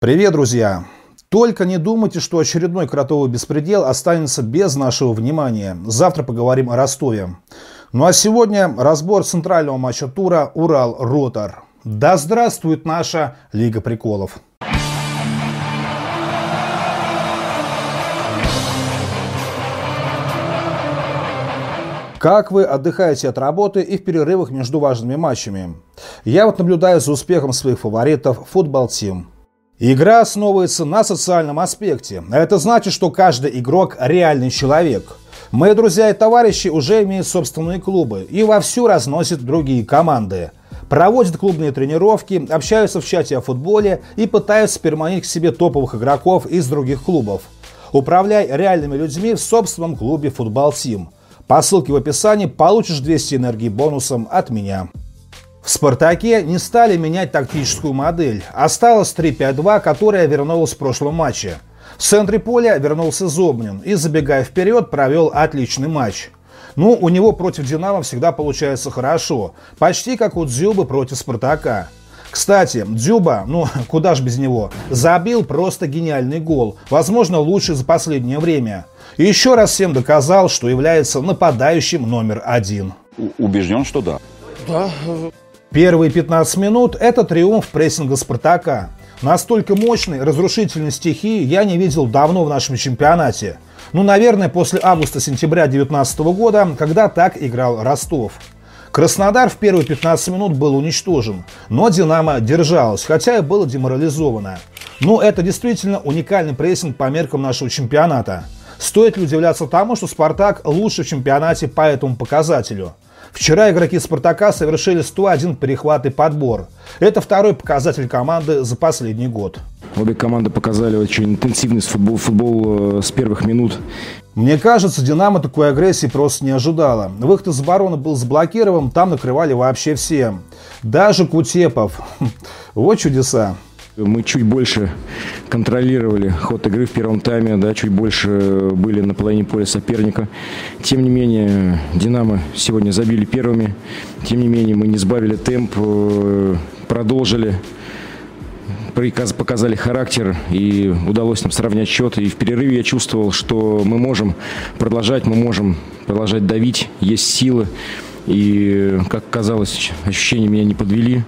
Привет, друзья! Только не думайте, что очередной кротовый беспредел останется без нашего внимания. Завтра поговорим о Ростове. Ну а сегодня разбор центрального матча тура «Урал-Ротор». Да здравствует наша Лига приколов! Как вы отдыхаете от работы и в перерывах между важными матчами? Я вот наблюдаю за успехом своих фаворитов «Футбол Тим». Игра основывается на социальном аспекте. Это значит, что каждый игрок реальный человек. Мои друзья и товарищи уже имеют собственные клубы и вовсю разносят другие команды. Проводят клубные тренировки, общаются в чате о футболе и пытаются переманить к себе топовых игроков из других клубов. Управляй реальными людьми в собственном клубе «Футбол Тим». По ссылке в описании получишь 200 энергии бонусом от меня. В «Спартаке» не стали менять тактическую модель. Осталось 3-5-2, которая вернулась в прошлом матче. В центре поля вернулся Зобнин и, забегая вперед, провел отличный матч. Ну, у него против «Динамо» всегда получается хорошо. Почти как у Дзюбы против «Спартака». Кстати, Дзюба, ну куда ж без него, забил просто гениальный гол, возможно лучший за последнее время. И еще раз всем доказал, что является нападающим номер один. Убежден, что да. Да, Первые 15 минут – это триумф прессинга «Спартака». Настолько мощной, разрушительной стихии я не видел давно в нашем чемпионате. Ну, наверное, после августа-сентября 2019 года, когда так играл Ростов. Краснодар в первые 15 минут был уничтожен, но «Динамо» держалась, хотя и было деморализовано. Ну, это действительно уникальный прессинг по меркам нашего чемпионата. Стоит ли удивляться тому, что «Спартак» лучше в чемпионате по этому показателю – Вчера игроки «Спартака» совершили 101 перехват и подбор. Это второй показатель команды за последний год. Обе команды показали очень интенсивный футбол, футбол э, с первых минут. Мне кажется, «Динамо» такой агрессии просто не ожидала. Выход из обороны был заблокирован, там накрывали вообще все. Даже Кутепов. Вот чудеса. Мы чуть больше контролировали ход игры в первом тайме, да, чуть больше были на половине поля соперника. Тем не менее, «Динамо» сегодня забили первыми. Тем не менее, мы не сбавили темп, э, продолжили показали характер и удалось нам сравнять счет. И в перерыве я чувствовал, что мы можем продолжать, мы можем продолжать давить, есть силы. И, как казалось, ощущения меня не подвели.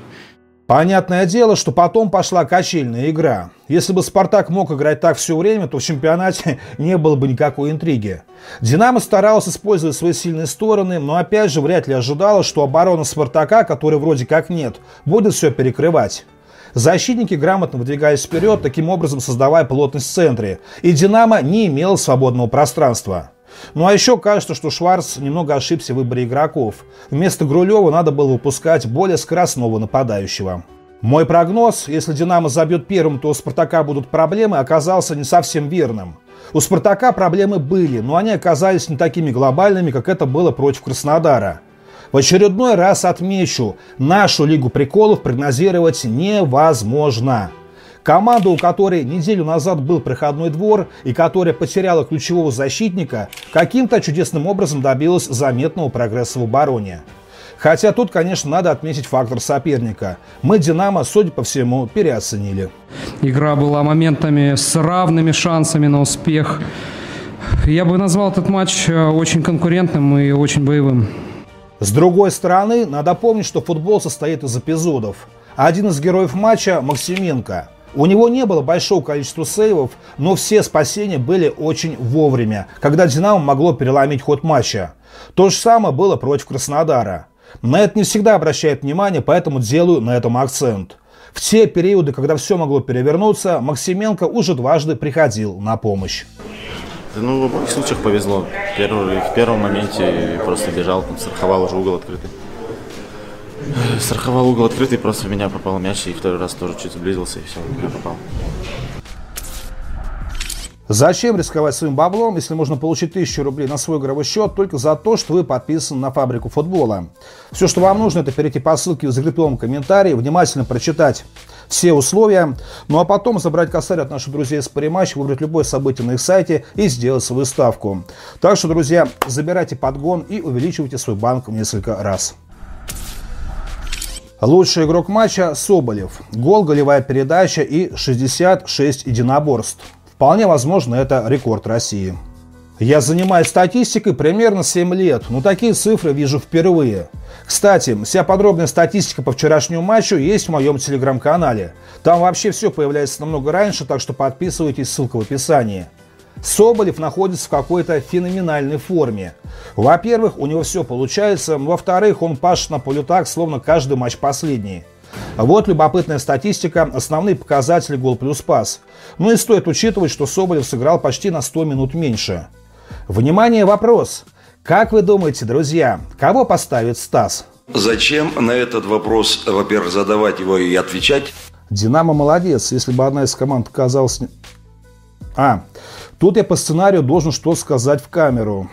Понятное дело, что потом пошла качельная игра. Если бы «Спартак» мог играть так все время, то в чемпионате не было бы никакой интриги. «Динамо» старалась использовать свои сильные стороны, но опять же вряд ли ожидала, что оборона «Спартака», которой вроде как нет, будет все перекрывать. Защитники грамотно выдвигались вперед, таким образом создавая плотность в центре, и «Динамо» не имела свободного пространства. Ну а еще кажется, что Шварц немного ошибся в выборе игроков. Вместо Грулева надо было выпускать более скоростного нападающего. Мой прогноз, если «Динамо» забьет первым, то у «Спартака» будут проблемы, оказался не совсем верным. У «Спартака» проблемы были, но они оказались не такими глобальными, как это было против Краснодара. В очередной раз отмечу, нашу Лигу приколов прогнозировать невозможно. Команда, у которой неделю назад был проходной двор и которая потеряла ключевого защитника, каким-то чудесным образом добилась заметного прогресса в обороне. Хотя тут, конечно, надо отметить фактор соперника. Мы «Динамо», судя по всему, переоценили. Игра была моментами с равными шансами на успех. Я бы назвал этот матч э, очень конкурентным и очень боевым. С другой стороны, надо помнить, что футбол состоит из эпизодов. Один из героев матча – Максименко – у него не было большого количества сейвов, но все спасения были очень вовремя, когда «Динамо» могло переломить ход матча. То же самое было против Краснодара. На это не всегда обращают внимание, поэтому делаю на этом акцент. В те периоды, когда все могло перевернуться, Максименко уже дважды приходил на помощь. Ну, в обоих случаях повезло. В первом моменте просто бежал, там, страховал уже угол открытый. Страховал угол открытый, просто в меня попал мяч, и второй раз тоже чуть сблизился, и все, в меня попал. Зачем рисковать своим баблом, если можно получить 1000 рублей на свой игровой счет только за то, что вы подписаны на фабрику футбола? Все, что вам нужно, это перейти по ссылке в закрепленном комментарии, внимательно прочитать все условия, ну а потом забрать косарь от наших друзей с Париматч, выбрать любое событие на их сайте и сделать свою ставку. Так что, друзья, забирайте подгон и увеличивайте свой банк в несколько раз. Лучший игрок матча – Соболев. Гол, голевая передача и 66 единоборств. Вполне возможно, это рекорд России. Я занимаюсь статистикой примерно 7 лет, но такие цифры вижу впервые. Кстати, вся подробная статистика по вчерашнему матчу есть в моем телеграм-канале. Там вообще все появляется намного раньше, так что подписывайтесь, ссылка в описании. Соболев находится в какой-то феноменальной форме. Во-первых, у него все получается. Во-вторых, он пашет на полю так, словно каждый матч последний. Вот любопытная статистика, основные показатели гол плюс пас. Ну и стоит учитывать, что Соболев сыграл почти на 100 минут меньше. Внимание, вопрос. Как вы думаете, друзья, кого поставит Стас? Зачем на этот вопрос, во-первых, задавать его и отвечать? Динамо молодец. Если бы одна из команд оказалась... А, Тут я по сценарию должен что сказать в камеру.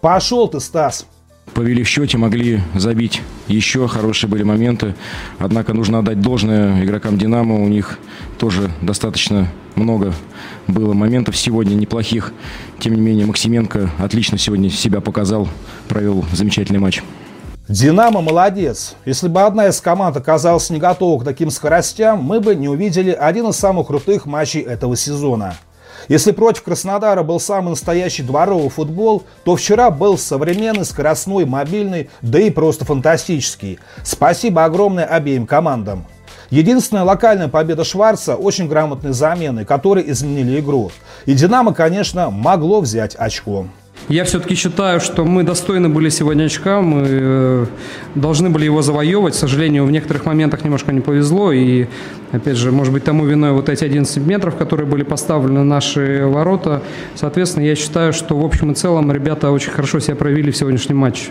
Пошел ты, Стас. Повели в счете, могли забить еще, хорошие были моменты. Однако нужно отдать должное игрокам «Динамо». У них тоже достаточно много было моментов сегодня неплохих. Тем не менее, Максименко отлично сегодня себя показал, провел замечательный матч. Динамо молодец. Если бы одна из команд оказалась не готова к таким скоростям, мы бы не увидели один из самых крутых матчей этого сезона. Если против Краснодара был самый настоящий дворовый футбол, то вчера был современный, скоростной, мобильный, да и просто фантастический. Спасибо огромное обеим командам. Единственная локальная победа Шварца – очень грамотные замены, которые изменили игру. И «Динамо», конечно, могло взять очко. Я все-таки считаю, что мы достойны были сегодня очка, мы э, должны были его завоевывать. К сожалению, в некоторых моментах немножко не повезло. И, опять же, может быть, тому виной вот эти 11 метров, которые были поставлены на наши ворота. Соответственно, я считаю, что в общем и целом ребята очень хорошо себя проявили в сегодняшнем матче.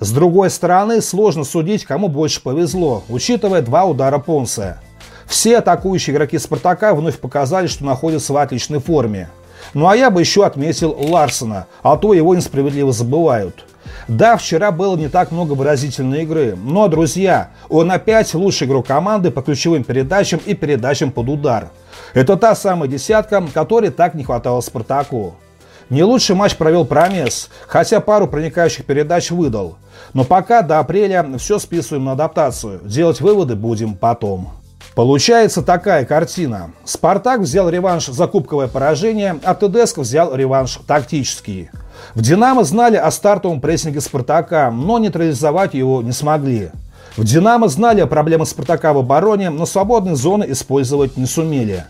С другой стороны, сложно судить, кому больше повезло, учитывая два удара Понса. Все атакующие игроки «Спартака» вновь показали, что находятся в отличной форме. Ну а я бы еще отметил Ларсона, а то его несправедливо забывают. Да, вчера было не так много выразительной игры, но, друзья, он опять лучший игрок команды по ключевым передачам и передачам под удар. Это та самая десятка, которой так не хватало Спартаку. Не лучший матч провел Промес, хотя пару проникающих передач выдал. Но пока до апреля все списываем на адаптацию. Делать выводы будем потом. Получается такая картина. Спартак взял реванш за кубковое поражение, а ТДСК взял реванш тактический. В «Динамо» знали о стартовом прессинге «Спартака», но нейтрализовать его не смогли. В «Динамо» знали о проблемах «Спартака» в обороне, но свободные зоны использовать не сумели.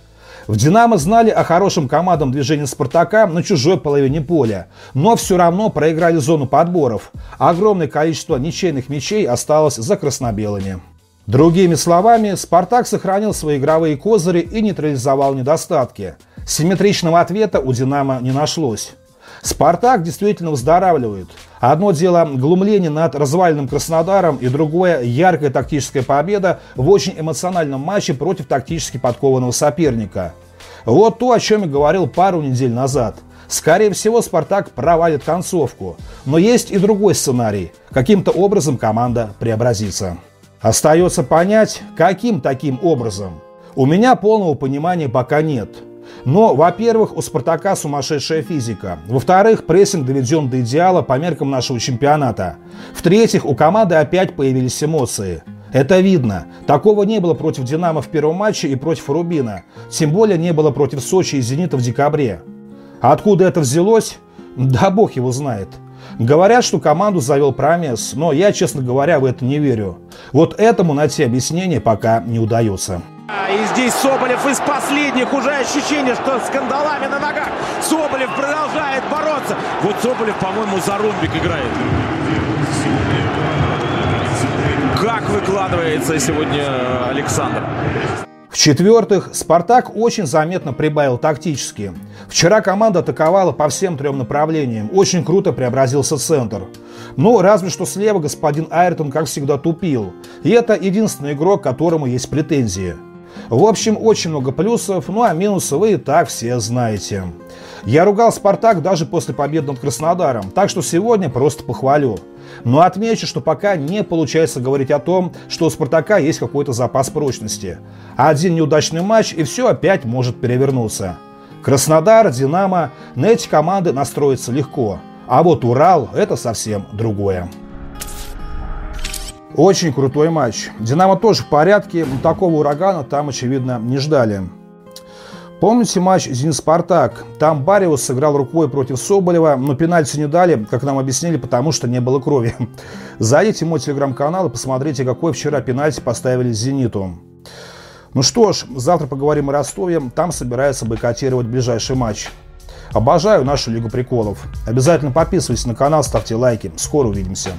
В «Динамо» знали о хорошем командном движении «Спартака» на чужой половине поля, но все равно проиграли зону подборов. Огромное количество ничейных мячей осталось за краснобелыми. Другими словами, «Спартак» сохранил свои игровые козыри и нейтрализовал недостатки. Симметричного ответа у «Динамо» не нашлось. «Спартак» действительно выздоравливает. Одно дело глумление над развальным Краснодаром и другое – яркая тактическая победа в очень эмоциональном матче против тактически подкованного соперника. Вот то, о чем я говорил пару недель назад. Скорее всего, «Спартак» провалит концовку. Но есть и другой сценарий. Каким-то образом команда преобразится. Остается понять, каким таким образом. У меня полного понимания пока нет. Но, во-первых, у «Спартака» сумасшедшая физика. Во-вторых, прессинг доведен до идеала по меркам нашего чемпионата. В-третьих, у команды опять появились эмоции. Это видно. Такого не было против «Динамо» в первом матче и против «Рубина». Тем более не было против «Сочи» и «Зенита» в декабре. А откуда это взялось? Да бог его знает. Говорят, что команду завел Промес, но я, честно говоря, в это не верю. Вот этому найти объяснение пока не удается. И здесь Соболев из последних уже ощущение, что скандалами на ногах. Соболев продолжает бороться. Вот Соболев, по-моему, за ромбик играет. Как выкладывается сегодня Александр. В-четвертых, «Спартак» очень заметно прибавил тактически. Вчера команда атаковала по всем трем направлениям. Очень круто преобразился центр. Ну, разве что слева господин Айртон, как всегда, тупил. И это единственный игрок, которому есть претензии. В общем, очень много плюсов, ну а минусы вы и так все знаете. Я ругал «Спартак» даже после победы над Краснодаром, так что сегодня просто похвалю. Но отмечу, что пока не получается говорить о том, что у «Спартака» есть какой-то запас прочности. Один неудачный матч и все опять может перевернуться. Краснодар, Динамо, на эти команды настроиться легко. А вот Урал – это совсем другое. Очень крутой матч. «Динамо» тоже в порядке, но такого урагана там, очевидно, не ждали. Помните матч «Зенит-Спартак»? Там Бариус сыграл рукой против Соболева, но пенальти не дали, как нам объяснили, потому что не было крови. Зайдите в мой телеграм-канал и посмотрите, какой вчера пенальти поставили «Зениту». Ну что ж, завтра поговорим о Ростове. Там собираются бойкотировать ближайший матч. Обожаю нашу Лигу приколов. Обязательно подписывайтесь на канал, ставьте лайки. Скоро увидимся.